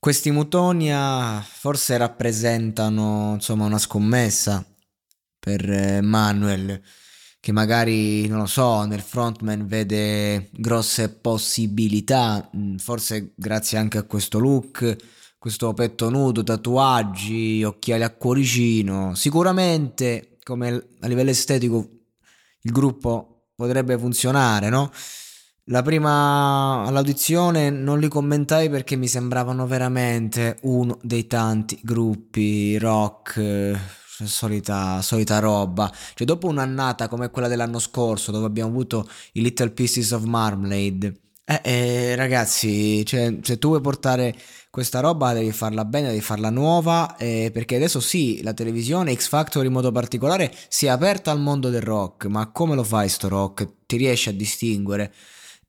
Questi Mutonia forse rappresentano insomma una scommessa per eh, Manuel che magari, non lo so, nel frontman vede grosse possibilità, mm, forse grazie anche a questo look questo petto nudo, tatuaggi, occhiali a cuoricino. Sicuramente, come a livello estetico, il gruppo potrebbe funzionare, no? La prima all'audizione non li commentai perché mi sembravano veramente uno dei tanti gruppi rock, cioè solita, solita roba. Cioè, dopo un'annata come quella dell'anno scorso, dove abbiamo avuto i Little Pieces of Marmalade, eh, eh, ragazzi, cioè, se tu vuoi portare questa roba devi farla bene, devi farla nuova, eh, perché adesso sì, la televisione, X Factor in modo particolare, si è aperta al mondo del rock, ma come lo fai sto rock? Ti riesci a distinguere?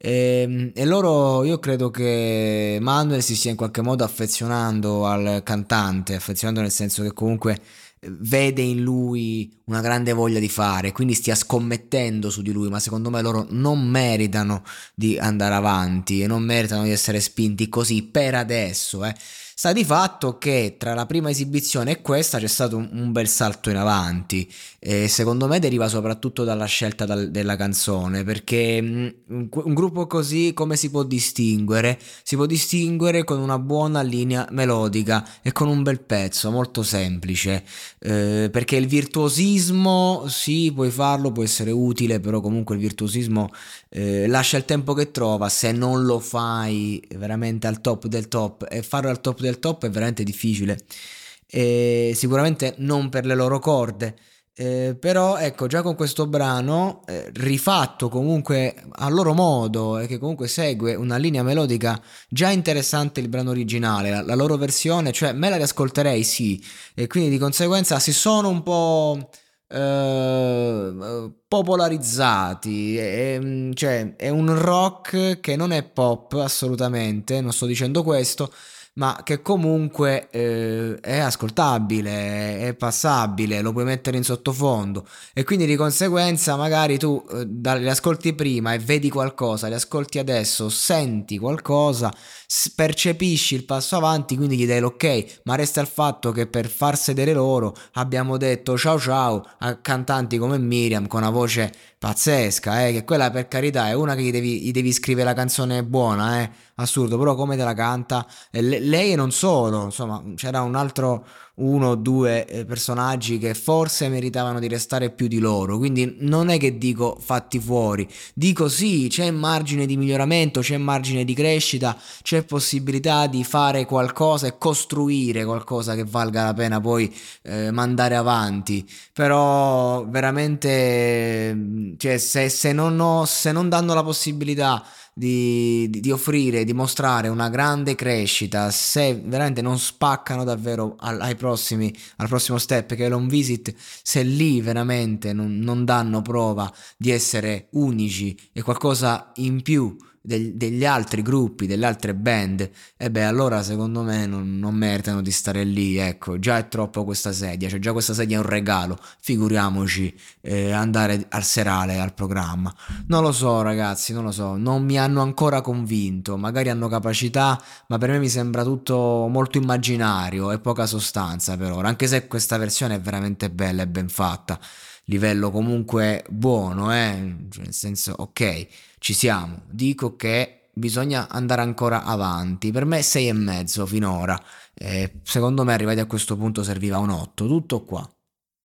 E, ehm, e, loro, io credo che Manuel si stia in qualche modo affezionando al cantante, affezionando nel senso che comunque vede in lui una grande voglia di fare, quindi stia scommettendo su di lui, ma secondo me loro non meritano di andare avanti e non meritano di essere spinti così per adesso, eh. Sta di fatto che tra la prima esibizione e questa c'è stato un, un bel salto in avanti e secondo me deriva soprattutto dalla scelta dal, della canzone perché mm, un, un, gruppo così come si può distinguere? Si può distinguere con una buona linea melodica e con un bel pezzo molto semplice eh, perché il virtuosismo sì puoi farlo può essere utile però comunque il virtuosismo eh, lascia il tempo che trova se non lo fai veramente al top del top e farlo al top del top è veramente difficile. E sicuramente non per le loro corde. Eh, però ecco già con questo brano eh, rifatto comunque a loro modo e che comunque segue una linea melodica già interessante il brano originale la, la loro versione cioè me la riascolterei sì. E quindi di conseguenza si sono un po' Uh, popolarizzati, mm, cioè è un rock che non è pop assolutamente, non sto dicendo questo, ma che comunque eh, è ascoltabile, è passabile, lo puoi mettere in sottofondo. E quindi di conseguenza magari tu eh, li ascolti prima e vedi qualcosa, li ascolti adesso, senti qualcosa, percepisci il passo avanti, quindi gli dai l'ok, ma resta il fatto che per far sedere loro abbiamo detto ciao ciao a cantanti come Miriam con una voce pazzesca, eh, che quella per carità è una che gli devi, gli devi scrivere la canzone buona, eh, assurdo, però come te la canta, eh, lei e non solo, insomma c'era un altro uno o due eh, personaggi che forse meritavano di restare più di loro, quindi non è che dico fatti fuori, dico sì, c'è margine di miglioramento, c'è margine di crescita, c'è possibilità di fare qualcosa e costruire qualcosa che valga la pena poi eh, mandare avanti, però veramente cioè, se, se, non ho, se non danno la possibilità di, di, offrire, di mostrare una grande crescita, se veramente non spaccano davvero ai prossimi, al prossimo step che è l'on visit, se lì veramente non, non danno prova di essere unici e qualcosa in più del, degli altri gruppi, delle altre band, e beh, allora secondo me non, non, meritano di stare lì. Ecco, già è troppo questa sedia, cioè già questa sedia è un regalo. Figuriamoci eh, andare al serale, al programma. Non lo so, ragazzi, non lo so, non mi hanno ancora convinto. Magari hanno capacità, ma per me mi sembra tutto molto immaginario e poca sostanza per ora. Anche se questa versione è veramente bella e ben fatta livello comunque buono, eh? Cioè, nel senso, ok, ci siamo. Dico che bisogna andare ancora avanti. Per me 6 e mezzo finora. Eh, secondo me arrivati a questo punto serviva un 8. Tutto qua.